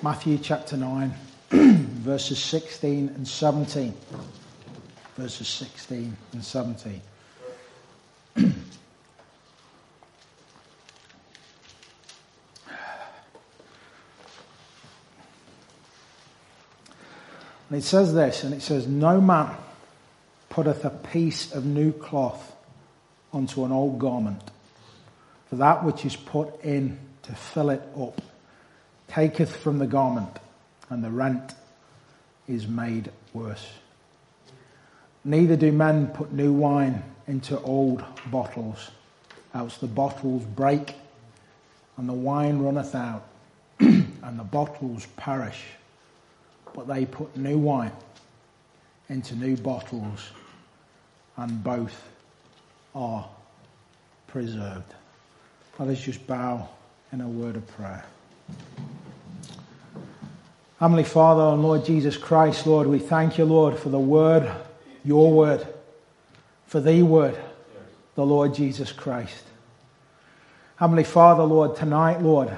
Matthew chapter 9, verses 16 and 17. Verses 16 and 17. and it says this, and it says, No man putteth a piece of new cloth onto an old garment, for that which is put in to fill it up taketh from the garment, and the rent is made worse. Neither do men put new wine into old bottles, else the bottles break, and the wine runneth out, and the bottles perish. But they put new wine into new bottles, and both are preserved. Let us just bow in a word of prayer. Heavenly Father and Lord Jesus Christ, Lord, we thank you, Lord, for the word, your word, for the word, the Lord Jesus Christ. Heavenly Father, Lord, tonight, Lord,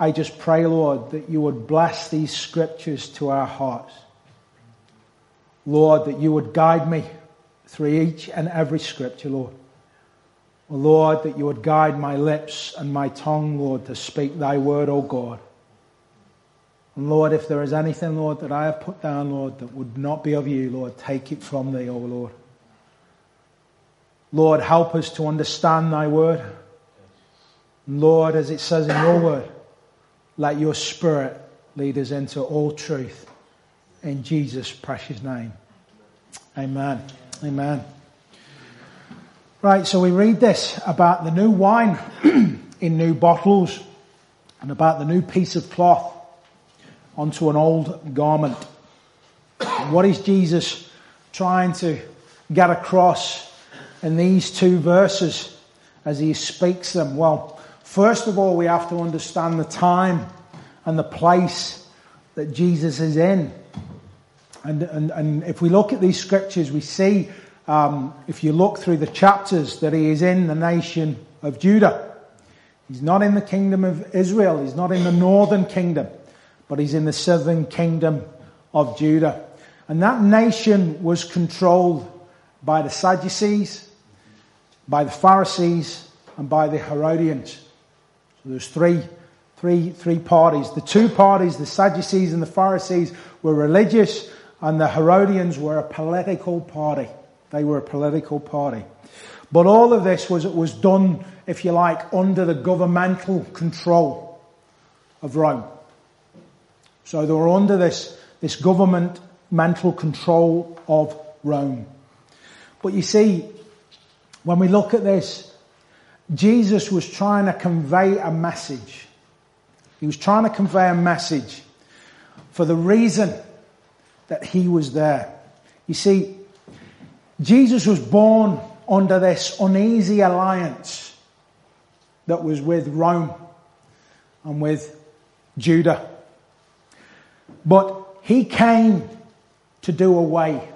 I just pray, Lord, that you would bless these scriptures to our hearts. Lord, that you would guide me through each and every scripture, Lord. Lord, that you would guide my lips and my tongue, Lord, to speak thy word, O God. And Lord, if there is anything, Lord, that I have put down, Lord, that would not be of you, Lord, take it from thee, O Lord. Lord, help us to understand thy word. Lord, as it says in your word, let your spirit lead us into all truth. In Jesus' precious name. Amen. Amen. Right, so we read this about the new wine in new bottles and about the new piece of cloth onto an old garment. What is Jesus trying to get across in these two verses as he speaks them? Well, first of all, we have to understand the time and the place that Jesus is in. And, and, and if we look at these scriptures, we see, um, if you look through the chapters, that he is in the nation of Judah. He's not in the kingdom of Israel. He's not in the northern kingdom but he's in the southern kingdom of Judah. And that nation was controlled by the Sadducees, by the Pharisees, and by the Herodians. So there's three, three, three parties. The two parties, the Sadducees and the Pharisees, were religious, and the Herodians were a political party. They were a political party. But all of this was, was done, if you like, under the governmental control of Rome. So they were under this, this government mental control of Rome. But you see, when we look at this, Jesus was trying to convey a message. He was trying to convey a message for the reason that he was there. You see, Jesus was born under this uneasy alliance that was with Rome and with Judah. But he came to do away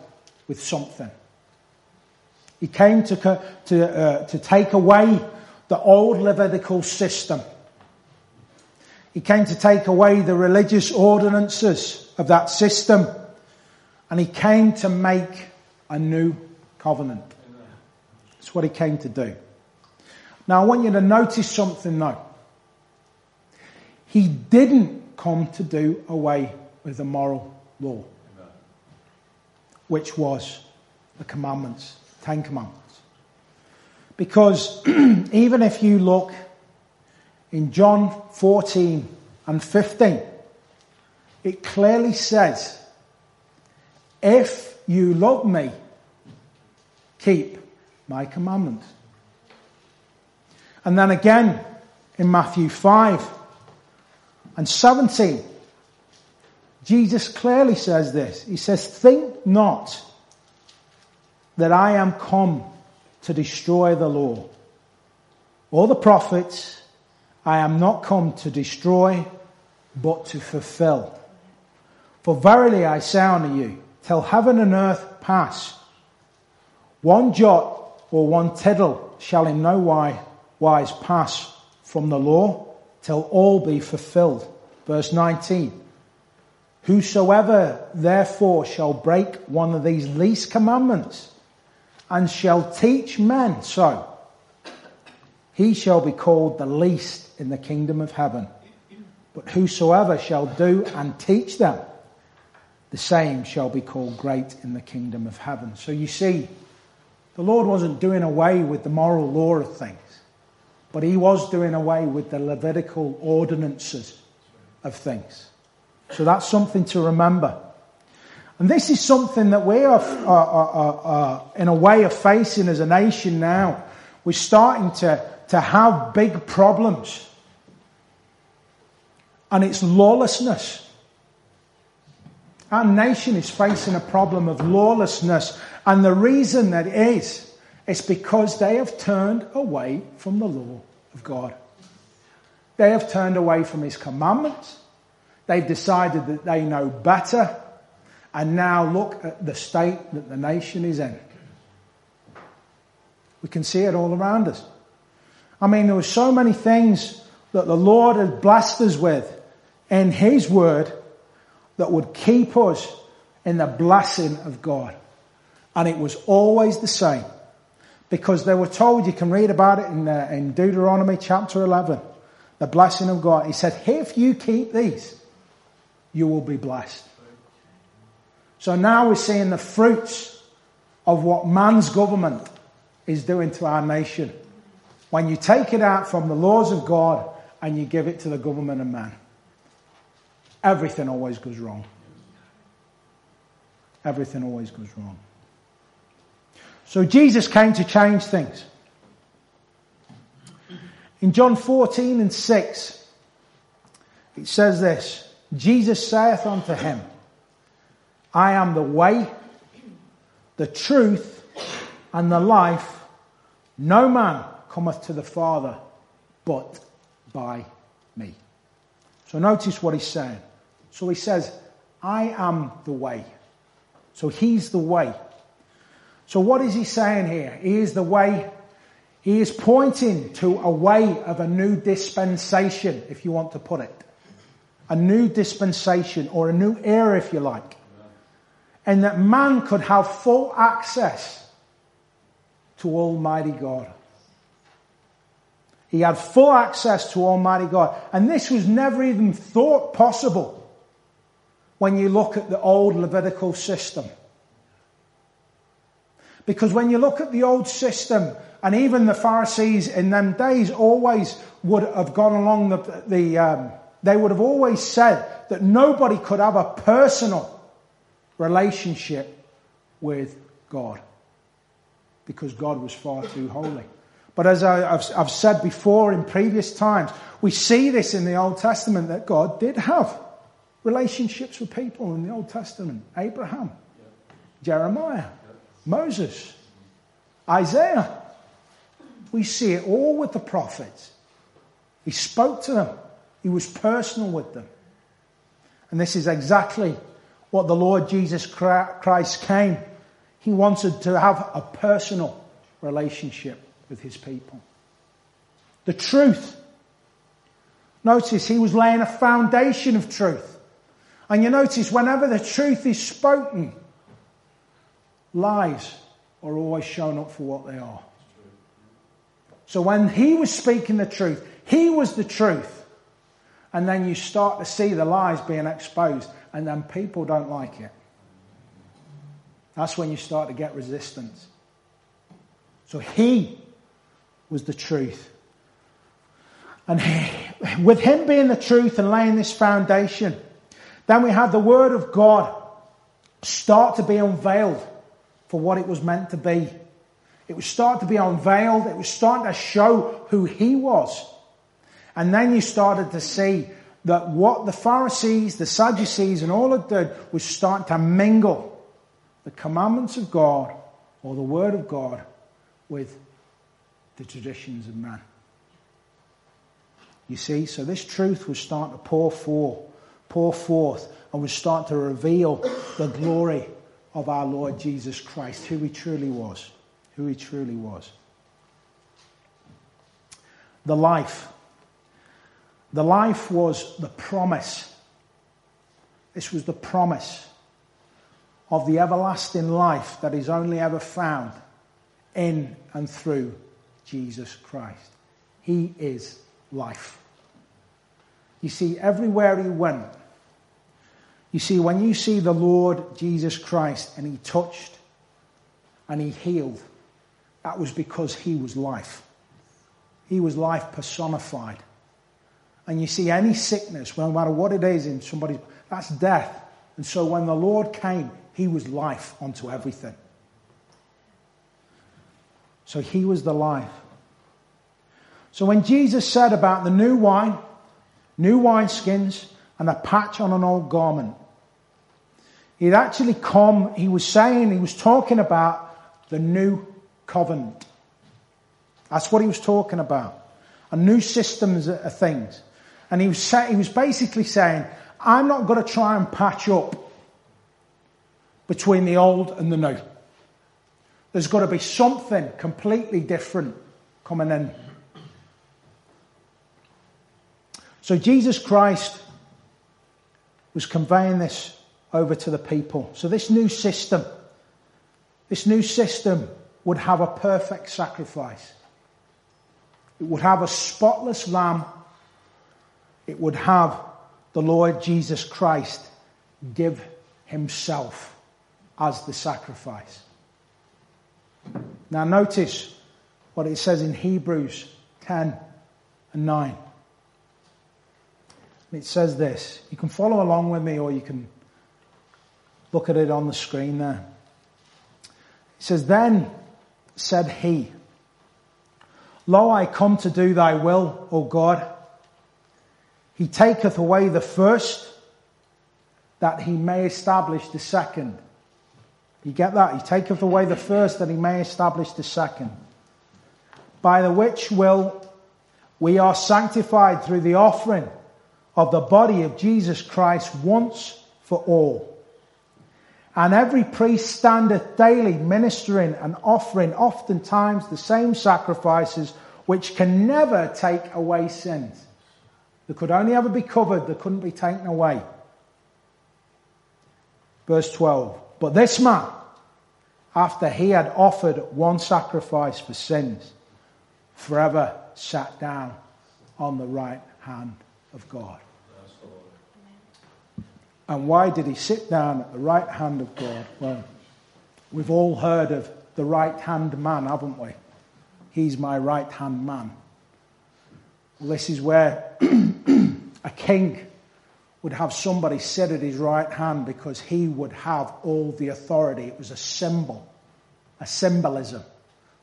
with something. He came to, to, uh, to take away the old Levitical system. He came to take away the religious ordinances of that system. And he came to make a new covenant. It's what he came to do. Now I want you to notice something though. He didn't come to do away with the moral law, which was the commandments, Ten Commandments. Because even if you look in John 14 and 15, it clearly says, if you love me, keep my commandments. And then again in Matthew 5 and 17, Jesus clearly says this. He says, think not that I am come to destroy the law or the prophets. I am not come to destroy, but to fulfill. For verily I say unto you, till heaven and earth pass, one jot or one tittle shall in no wise pass from the law till all be fulfilled. Verse 19. Whosoever therefore shall break one of these least commandments and shall teach men so, he shall be called the least in the kingdom of heaven. But whosoever shall do and teach them, the same shall be called great in the kingdom of heaven. So you see, the Lord wasn't doing away with the moral law of things, but he was doing away with the Levitical ordinances of things. So that's something to remember. And this is something that we are, are, are, are, in a way, are facing as a nation now. We're starting to, to have big problems. And it's lawlessness. Our nation is facing a problem of lawlessness. And the reason that is, is because they have turned away from the law of God. They have turned away from His commandments. They've decided that they know better. And now look at the state that the nation is in. We can see it all around us. I mean, there were so many things that the Lord had blessed us with in His Word that would keep us in the blessing of God. And it was always the same. Because they were told, you can read about it in, uh, in Deuteronomy chapter 11, the blessing of God. He said, if you keep these, you will be blessed. So now we're seeing the fruits of what man's government is doing to our nation. When you take it out from the laws of God and you give it to the government of man, everything always goes wrong. Everything always goes wrong. So Jesus came to change things. In John 14 and 6, it says this Jesus saith unto him, I am the way, the truth, and the life. No man cometh to the Father but by me. So notice what he's saying. So he says, I am the way. So he's the way. So what is he saying here? He is the way. He is pointing to a way of a new dispensation, if you want to put it a new dispensation or a new era, if you like. And that man could have full access to Almighty God. He had full access to Almighty God. And this was never even thought possible when you look at the old Levitical system. Because when you look at the old system, and even the Pharisees in them days always would have gone along the, the um, they would have always said that nobody could have a personal relationship with God because God was far too holy. But as I, have said before in previous times, we see this in the Old Testament that God did have relationships with people in the Old Testament. Abraham, Jeremiah, Moses, Isaiah. We see it all with the prophets. He spoke to them. He was personal with them. And this is exactly what the Lord Jesus Christ came. He wanted to have a personal relationship with his people. The truth. Notice he was laying a foundation of truth. And you notice whenever the truth is spoken, lies are always shown up for what they are. So when he was speaking the truth, he was the truth. And then you start to see the lies being exposed, and then people don't like it. That's when you start to get resistance. So he was the truth. And he, with him being the truth and laying this foundation, then we have the word of God start to be unveiled for what it was meant to be. It was starting to be unveiled. It was starting to show who he was. And then you started to see that what the Pharisees, the Sadducees, and all it did was start to mingle the commandments of God or the Word of God with the traditions of man. You see, so this truth was starting to pour forth, pour forth, and was starting to reveal the glory of our Lord Jesus Christ, who he truly was, who he truly was. The life The life was the promise. This was the promise of the everlasting life that is only ever found in and through Jesus Christ. He is life. You see, everywhere he went, you see, when you see the Lord Jesus Christ and he touched and he healed, that was because he was life. He was life personified. And you see, any sickness, no matter what it is in somebody's, that's death. And so when the Lord came, he was life unto everything. So he was the life. So when Jesus said about the new wine, new wineskins, and a patch on an old garment, he'd actually come, he was saying, he was talking about the new covenant. That's what he was talking about. A new systems of things. And he was, he was basically saying, I'm not going to try and patch up between the old and the new. There's got to be something completely different coming in. So Jesus Christ was conveying this over to the people. So this new system, this new system would have a perfect sacrifice. It would have a spotless lamb. It would have the Lord Jesus Christ give himself as the sacrifice. Now notice what it says in Hebrews 10 and 9. It says this. You can follow along with me or you can look at it on the screen there. It says, Then said he, Lo, I come to do thy will, O God. He taketh away the first, that he may establish the second. You get that? He taketh away the first, that he may establish the second. By the which will we are sanctified through the offering of the body of Jesus Christ once for all. And every priest standeth daily ministering and offering oftentimes the same sacrifices which can never take away sins. They could only ever be covered, they couldn't be taken away. Verse 12. But this man, after he had offered one sacrifice for sins, forever sat down on the right hand of God. And why did he sit down at the right hand of God? Well, we've all heard of the right hand man, haven't we? He's my right hand man. Well, this is where a king would have somebody sit at his right hand because he would have all the authority. It was a symbol, a symbolism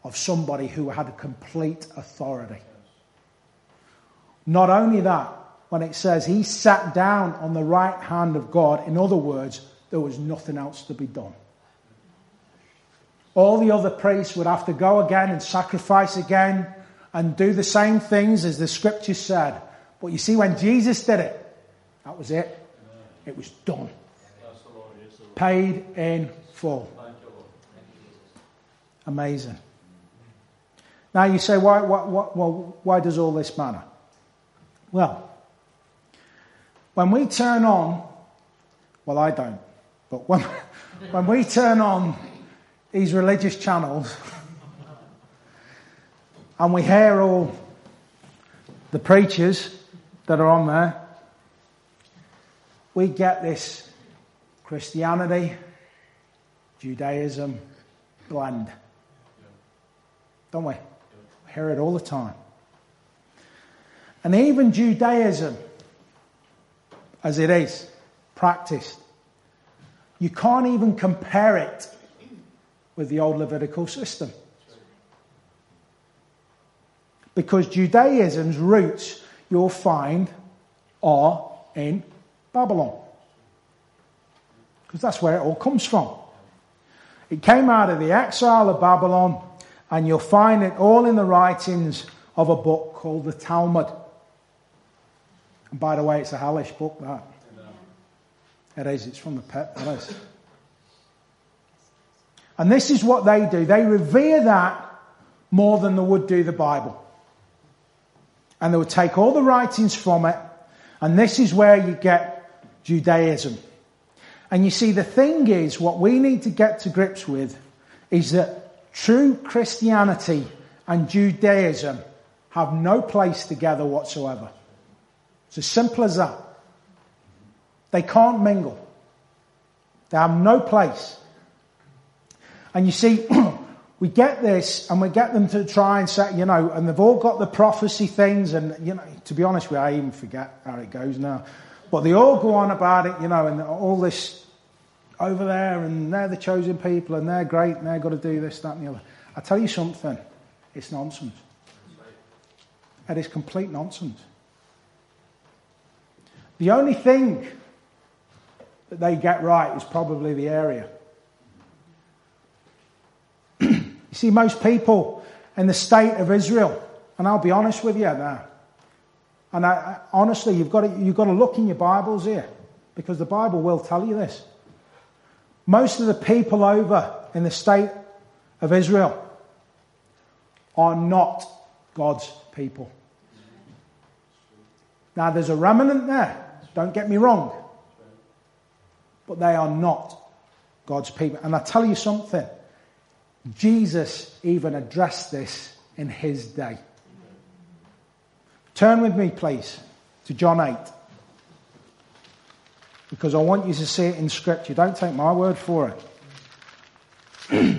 of somebody who had complete authority. Not only that, when it says he sat down on the right hand of God, in other words, there was nothing else to be done. All the other priests would have to go again and sacrifice again and do the same things as the scripture said. But you see, when Jesus did it, that was it. It was done. Paid in full. Amazing. Now you say, why, why, why, why does all this matter? Well, when we turn on, well, I don't, but when, when we turn on these religious channels and we hear all the preachers that are on there, we get this Christianity, Judaism blend. Don't we? we hear it all the time. And even Judaism as it is practiced. You can't even compare it with the old Levitical system. Because Judaism's roots, you'll find, are in Babylon. Because that's where it all comes from. It came out of the exile of Babylon, and you'll find it all in the writings of a book called the Talmud. And by the way, it's a hellish book, that. It is. It's from the pit, It is. And this is what they do. They revere that more than they would do the Bible. And they would take all the writings from it, and this is where you get Judaism. And you see, the thing is, what we need to get to grips with is that true Christianity and Judaism have no place together whatsoever. It's as simple as that. They can't mingle. They have no place. And you see, we get this and we get them to try and say, you know, and they've all got the prophecy things and, you know, to be honest with you, I even forget how it goes now. But they all go on about it, you know, and all this over there and they're the chosen people and they're great and they've got to do this, that and the other. I tell you something, it's nonsense. It is complete nonsense. The only thing that they get right is probably the area. you see, most people in the state of Israel, and I'll be honest with you now, and I, honestly, you've got, to, you've got to look in your Bibles here, because the Bible will tell you this. Most of the people over in the state of Israel are not God's people. Now, there's a remnant there, don't get me wrong, but they are not God's people. And I tell you something, Jesus even addressed this in his day. Turn with me, please, to John 8. Because I want you to see it in Scripture. Don't take my word for it.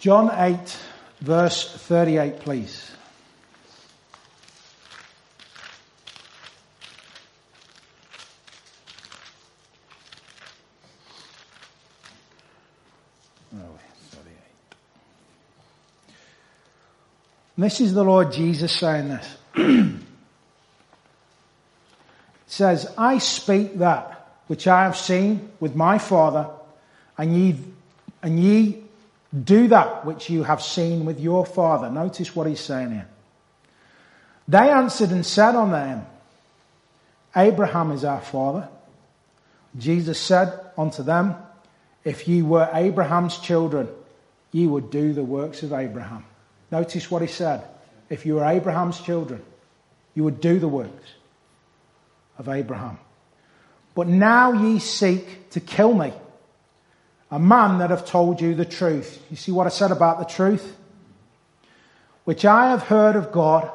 John 8, verse 38, please. Oh, this is the Lord Jesus saying this. it says, I speak that which I have seen with my Father, and ye, and ye do that which you have seen with your father. Notice what he's saying here. They answered and said unto him, Abraham is our father. Jesus said unto them, If ye were Abraham's children, ye would do the works of Abraham. Notice what he said. If you were Abraham's children, you would do the works of Abraham. But now ye seek to kill me a man that have told you the truth. You see what I said about the truth? Which I have heard of God,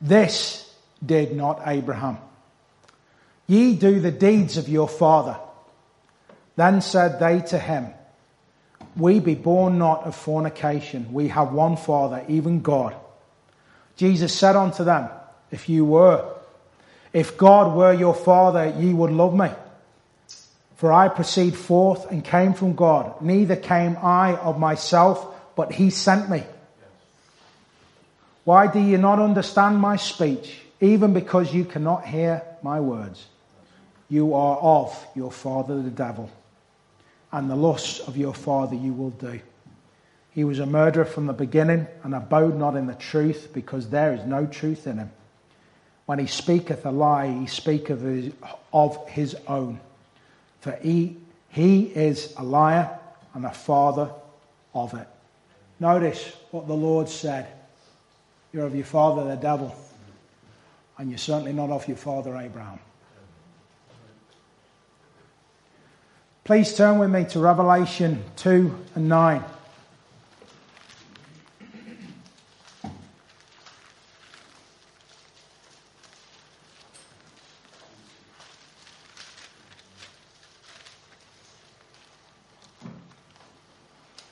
this did not Abraham. Ye do the deeds of your father. Then said they to him, We be born not of fornication. We have one father, even God. Jesus said unto them, If you were, if God were your father, ye would love me for I proceed forth and came from God. Neither came I of myself, but he sent me. Why do you not understand my speech? Even because you cannot hear my words. You are of your father the devil, and the lusts of your father you will do. He was a murderer from the beginning, and abode not in the truth, because there is no truth in him. When he speaketh a lie, he speaketh of his own for he, he is a liar and a father of it. Notice what the Lord said. You're of your father, the devil, and you're certainly not of your father, Abraham. Please turn with me to Revelation 2 and 9.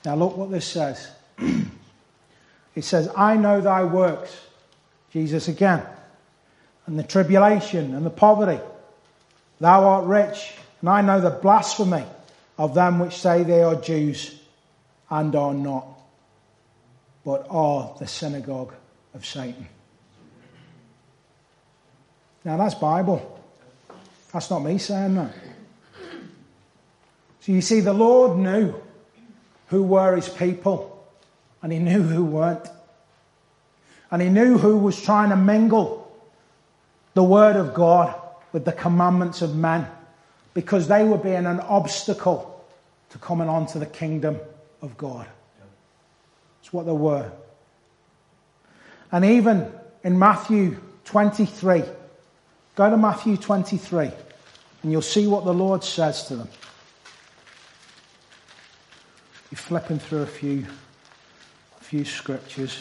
Now look what this says. it says, I know thy works, Jesus again, and the tribulation and the poverty. Thou art rich, and I know the blasphemy of them which say they are Jews and are not, but are the synagogue of Satan. Now that's Bible. That's not me saying that. So you see, the Lord knew who were his people, and he knew who weren't. And he knew who was trying to mingle the word of God with the commandments of men because they were being an obstacle to coming onto the kingdom of God. It's what they were. And even in Matthew 23, go to Matthew 23 and you'll see what the Lord says to them. You're flipping through a few, a few scriptures.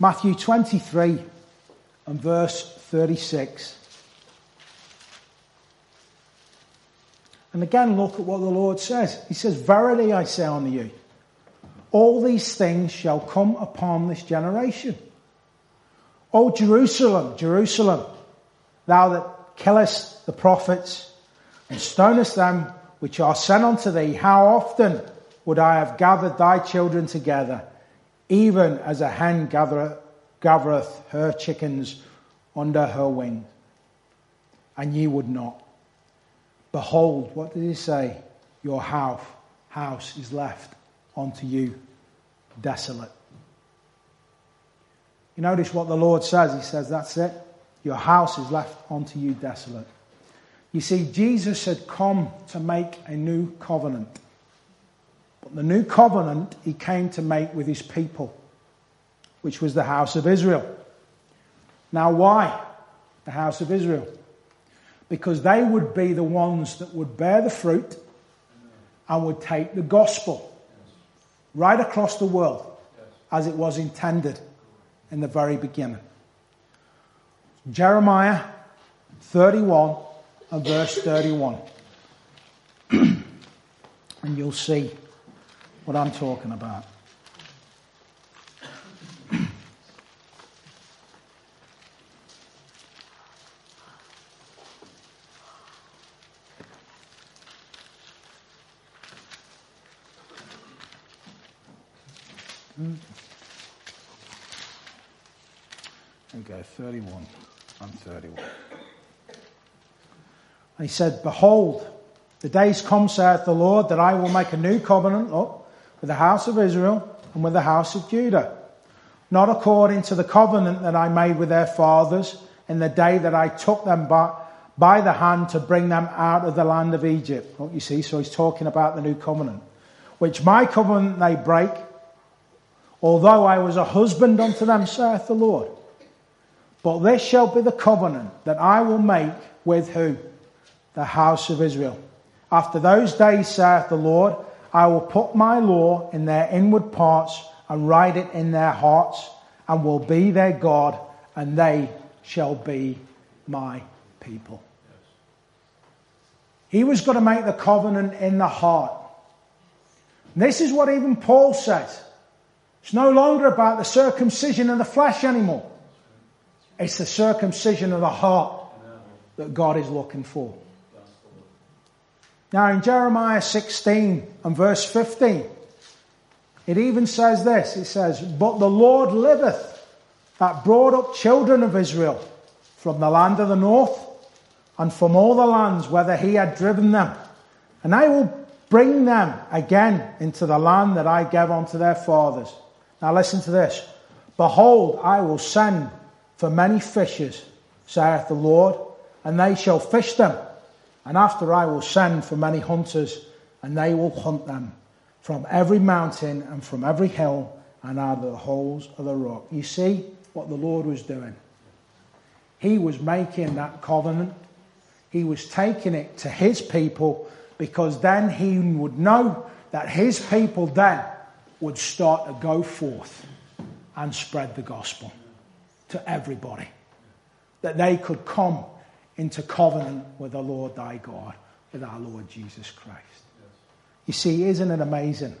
Matthew 23 and verse 36. And again, look at what the Lord says. He says, Verily I say unto you, all these things shall come upon this generation. O Jerusalem, Jerusalem, thou that killest the prophets and stonest them which are sent unto thee, how often would I have gathered thy children together, even as a hen gathereth, gathereth her chickens under her wing, and ye would not. Behold, what did he say? Your house, house is left unto you desolate. You notice what the Lord says. He says, That's it. Your house is left unto you desolate. You see, Jesus had come to make a new covenant. But the new covenant he came to make with his people, which was the house of Israel. Now, why the house of Israel? because they would be the ones that would bear the fruit and would take the gospel right across the world as it was intended in the very beginning. Jeremiah 31 and verse 31. and you'll see what I'm talking about. There we go, 31 and 31. And he said, Behold, the days come, saith the Lord, that I will make a new covenant, look, with the house of Israel and with the house of Judah. Not according to the covenant that I made with their fathers in the day that I took them by, by the hand to bring them out of the land of Egypt. Look, you see, so he's talking about the new covenant. Which my covenant they break, although I was a husband unto them, saith the Lord. But this shall be the covenant that I will make with who? The house of Israel. After those days, saith the Lord, I will put my law in their inward parts and write it in their hearts, and will be their God, and they shall be my people. He was going to make the covenant in the heart. This is what even Paul says. It's no longer about the circumcision of the flesh anymore. It's the circumcision of the heart that God is looking for. Now in Jeremiah 16 and verse 15, it even says this. It says, But the Lord liveth that brought up children of Israel from the land of the north and from all the lands whither he had driven them. And I will bring them again into the land that I gave unto their fathers now listen to this. Behold, I will send for many fishes, saith the Lord, and they shall fish them. And after I will send for many hunters, and they will hunt them from every mountain and from every hill and out of the holes of the rock. You see what the Lord was doing? He was making that covenant. He was taking it to his people because then he would know that his people then would start to go forth and spread the gospel to everybody. That they could come into covenant with the Lord thy God, with our Lord Jesus Christ. You see, isn't it amazing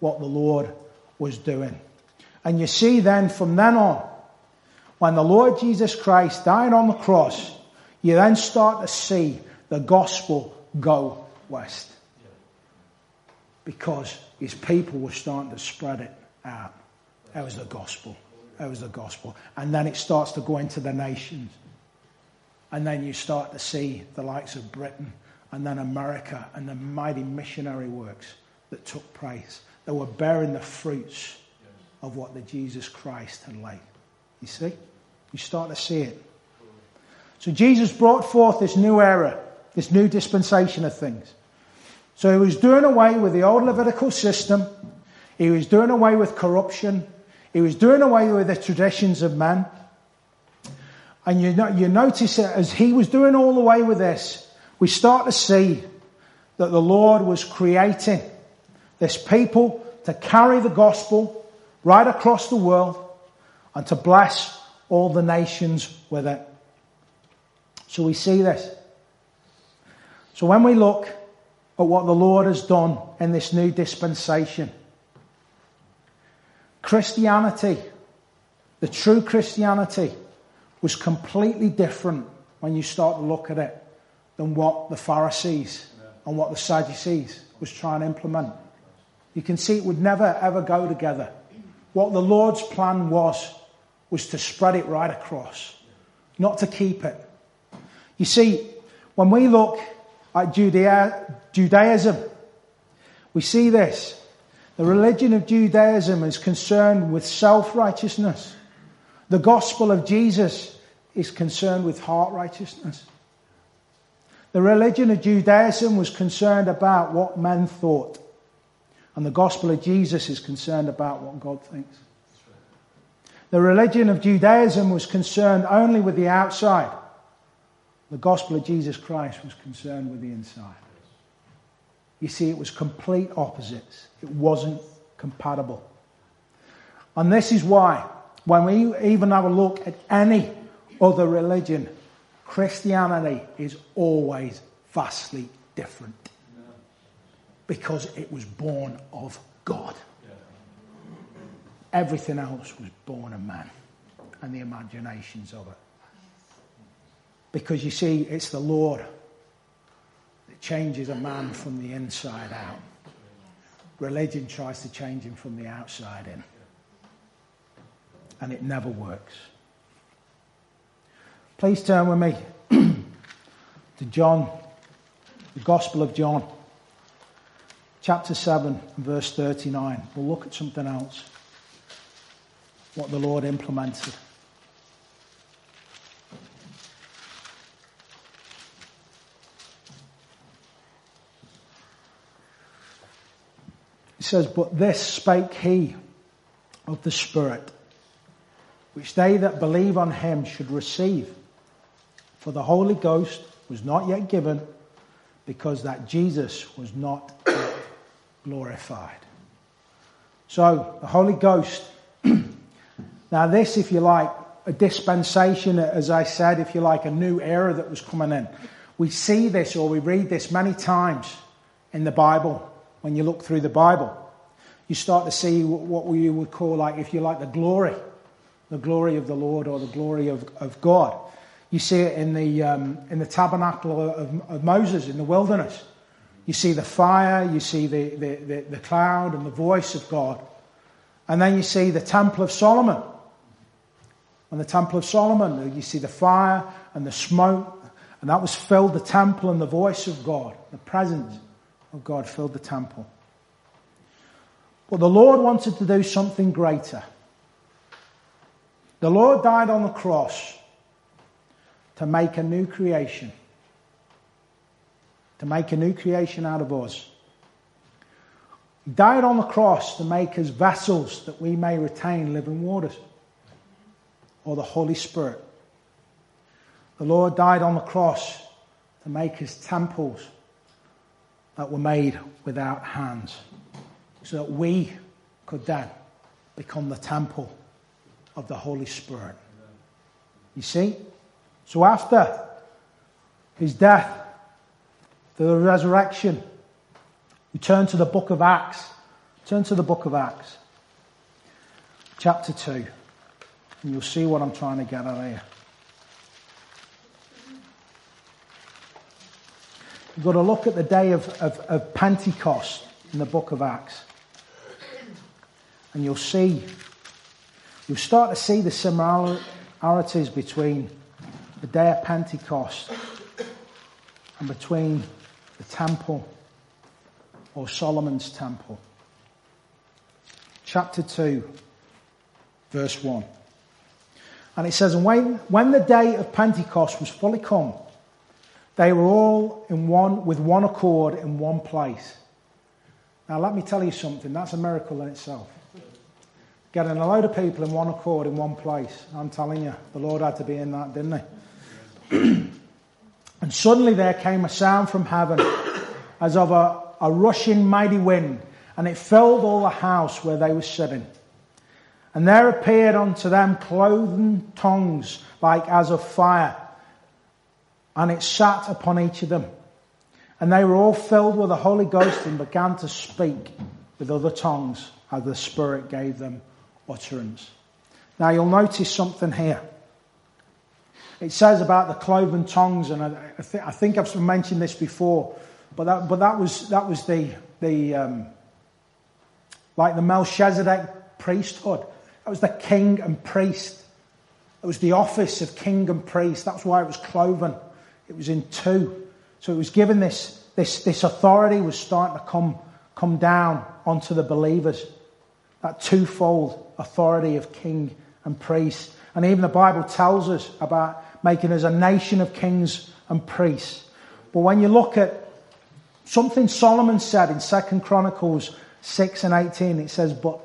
what the Lord was doing? And you see then from then on, when the Lord Jesus Christ died on the cross, you then start to see the gospel go west. Because his people were starting to spread it out. That was the gospel. That was the gospel. And then it starts to go into the nations. And then you start to see the likes of Britain and then America and the mighty missionary works that took place. They were bearing the fruits of what the Jesus Christ had laid. You see? You start to see it. So Jesus brought forth this new era, this new dispensation of things. So he was doing away with the old Levitical system. He was doing away with corruption. He was doing away with the traditions of man. And you, you notice that as he was doing all away with this, we start to see that the Lord was creating this people to carry the gospel right across the world and to bless all the nations with it. So we see this. So when we look at what the Lord has done in this new dispensation, Christianity, the true Christianity, was completely different when you start to look at it than what the Pharisees and what the Sadducees was trying to implement. You can see it would never ever go together. What the Lord's plan was, was to spread it right across, not to keep it. You see, when we look at Judea, Judaism, we see this. The religion of Judaism is concerned with self-righteousness. The gospel of Jesus is concerned with heart righteousness. The religion of Judaism was concerned about what men thought. And the gospel of Jesus is concerned about what God thinks. The religion of Judaism was concerned only with the outside. The gospel of Jesus Christ was concerned with the inside. You see, it was complete opposites. It wasn't compatible. And this is why, when we even have a look at any other religion, Christianity is always vastly different. Because it was born of God. Everything else was born of man and the imaginations of it. Because you see, it's the Lord changes a man from the inside out. Religion tries to change him from the outside in. And it never works. Please turn with me to John, the Gospel of John, chapter 7, verse 39. We'll look at something else, what the Lord implemented. Says, But this spake he of the Spirit, which they that believe on him should receive. For the Holy Ghost was not yet given because that Jesus was not glorified. So, the Holy Ghost. now, this, if you like, a dispensation, as I said, if you like, a new era that was coming in. We see this or we read this many times in the Bible when you look through the Bible. You start to see what we would call, like, if you like, the glory, the glory of the Lord or the glory of, of God. You see it in the, um, in the tabernacle of, of, Moses in the wilderness. You see the fire, you see the, the, the, the cloud and the voice of God. And then you see the Temple of Solomon. And the Temple of Solomon, you see the fire and the smoke, and that was filled the temple and the voice of God, the presence of God filled the temple. But the Lord wanted to do something greater. The Lord died on the cross to make a new creation. To make a new creation out of us. He died on the cross to make us vessels that we may retain living waters or the Holy Spirit. The Lord died on the cross to make us temples that were made without hands so that we could then become the temple of the Holy Spirit. You see? So after his death, the resurrection, we turn to the book of Acts. Turn to the book of Acts, chapter 2, and you'll see what I'm trying to get at here. We've got to look at the day of, of, of Pentecost in the book of Acts. And you'll see, you'll start to see the similarities between the day of Pentecost and between the temple or Solomon's temple. Chapter 2, verse 1. And it says, And when, when the day of Pentecost was fully come, they were all in one, with one accord in one place. Now, let me tell you something. That's a miracle in itself. Getting a load of people in one accord in one place. I'm telling you, the Lord had to be in that, didn't he? and suddenly there came a sound from heaven as of a, a rushing mighty wind, and it filled all the house where they were sitting. And there appeared unto them cloven tongues like as of fire, and it sat upon each of them. And they were all filled with the Holy Ghost and began to speak with other tongues as the Spirit gave them utterance. Now you'll notice something here. It says about the cloven tongues, and I, th- I think I've mentioned this before, but that, but that was, that was the, the um, like the Melchizedek priesthood. That was the king and priest. It was the office of king and priest. That's why it was cloven. It was in two. So it was given this, this, this authority was starting to come, come down onto the believers. That twofold authority of king and priest. And even the Bible tells us about making us a nation of kings and priests. But when you look at something Solomon said in Second Chronicles 6 and 18, it says, But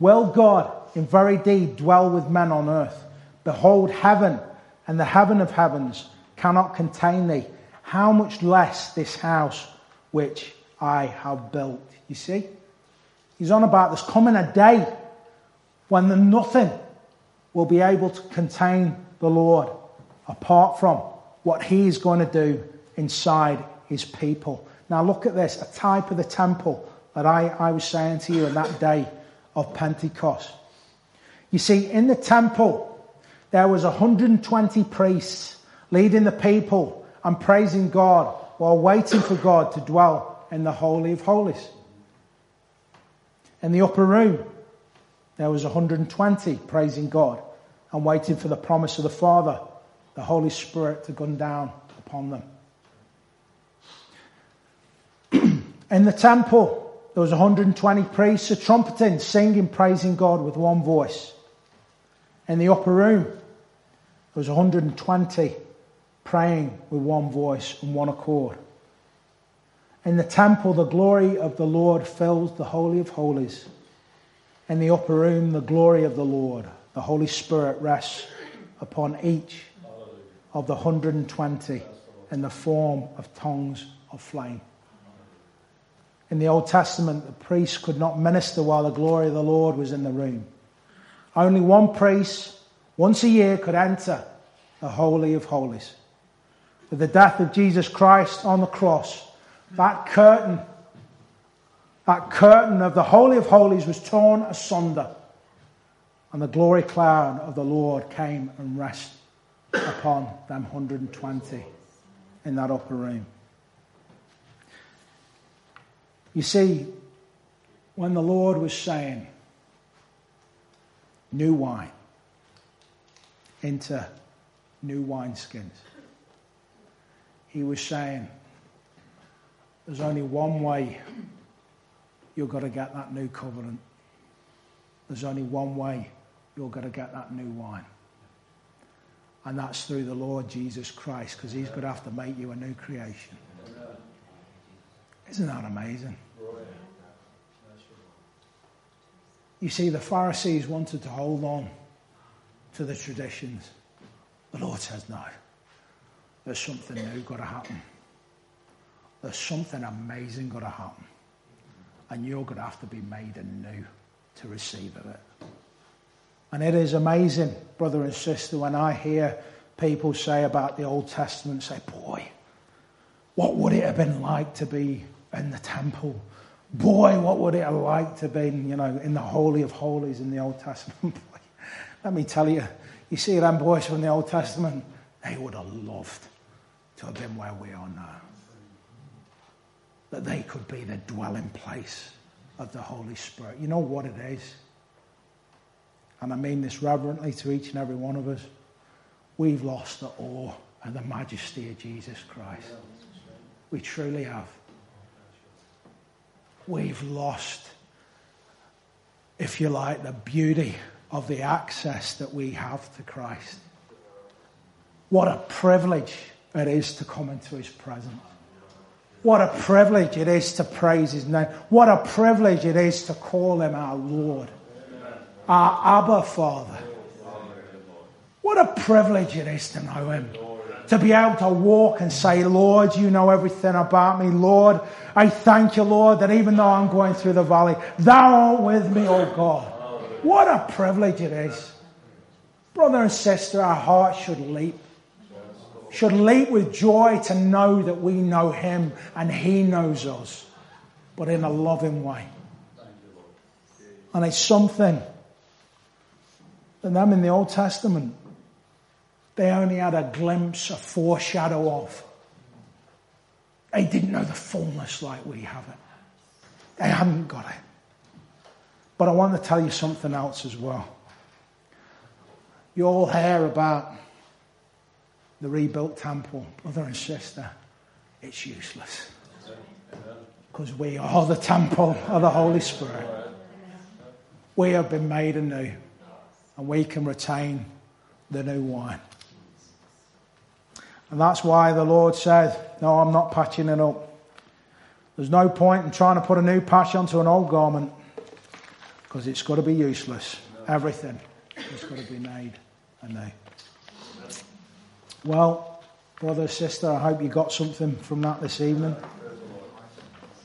will God in very deed dwell with men on earth? Behold, heaven and the heaven of heavens cannot contain thee. How much less this house which I have built? You see? He's on about this coming a day when nothing will be able to contain the Lord apart from what he is going to do inside his people. Now look at this, a type of the temple that I, I was saying to you in that day of Pentecost. You see, in the temple, there was 120 priests leading the people and praising God while waiting for God to dwell in the Holy of Holies. In the upper room, there was 120 praising God and waiting for the promise of the Father, the Holy Spirit to come down upon them. In the temple, there was 120 priests trumpeting, singing, praising God with one voice. In the upper room, there was 120 praying with one voice and one accord. In the temple, the glory of the Lord fills the Holy of Holies. In the upper room, the glory of the Lord, the Holy Spirit rests upon each of the 120 in the form of tongues of flame. In the Old Testament, the priest could not minister while the glory of the Lord was in the room. Only one priest, once a year, could enter the Holy of Holies. With the death of Jesus Christ on the cross, that curtain, that curtain of the Holy of Holies was torn asunder, and the glory cloud of the Lord came and rested upon them 120 in that upper room. You see, when the Lord was saying, new wine into new wineskins, he was saying, there's only one way you've got to get that new covenant. There's only one way you're going to get that new wine. And that's through the Lord Jesus Christ, because he's going to have to make you a new creation. Isn't that amazing? You see, the Pharisees wanted to hold on to the traditions. The Lord says, no, there's something new got to happen. There's something amazing got to happen. And you're going to have to be made anew to receive of it. And it is amazing, brother and sister, when I hear people say about the Old Testament, say, boy, what would it have been like to be in the temple. Boy, what would it have liked to been, you know, in the Holy of Holies in the Old Testament. Let me tell you, you see them boys from the Old Testament, they would have loved to have been where we are now. That they could be the dwelling place of the Holy Spirit. You know what it is? And I mean this reverently to each and every one of us. We've lost the awe and the majesty of Jesus Christ. We truly have. we've lost, if you like, the beauty of the access that we have to Christ. What a privilege it is to come into his presence. What a privilege it is to praise his name. What a privilege it is to call him our Lord, our Abba Father. What a privilege it is to know him. To be able to walk and say, Lord, you know everything about me. Lord, I thank you, Lord, that even though I'm going through the valley, thou art with me, O God. What a privilege it is. Brother and sister, our hearts should leap should leap with joy to know that we know Him and He knows us, but in a loving way. And it's something that them in the Old Testament, they only had a glimpse, a foreshadow of. They didn't know the fullness like we have it. They haven't got it. But I want to tell you something else as well. You all hear about the rebuilt temple, brother and sister, it's useless. Because we are the temple of the Holy Spirit. We have been made anew, and we can retain the new wine. And that's why the Lord said, No, I'm not patching it up. There's no point in trying to put a new patch onto an old garment because it's got to be useless. Everything has got to be made anew. Well, brother, sister, I hope you got something from that this evening.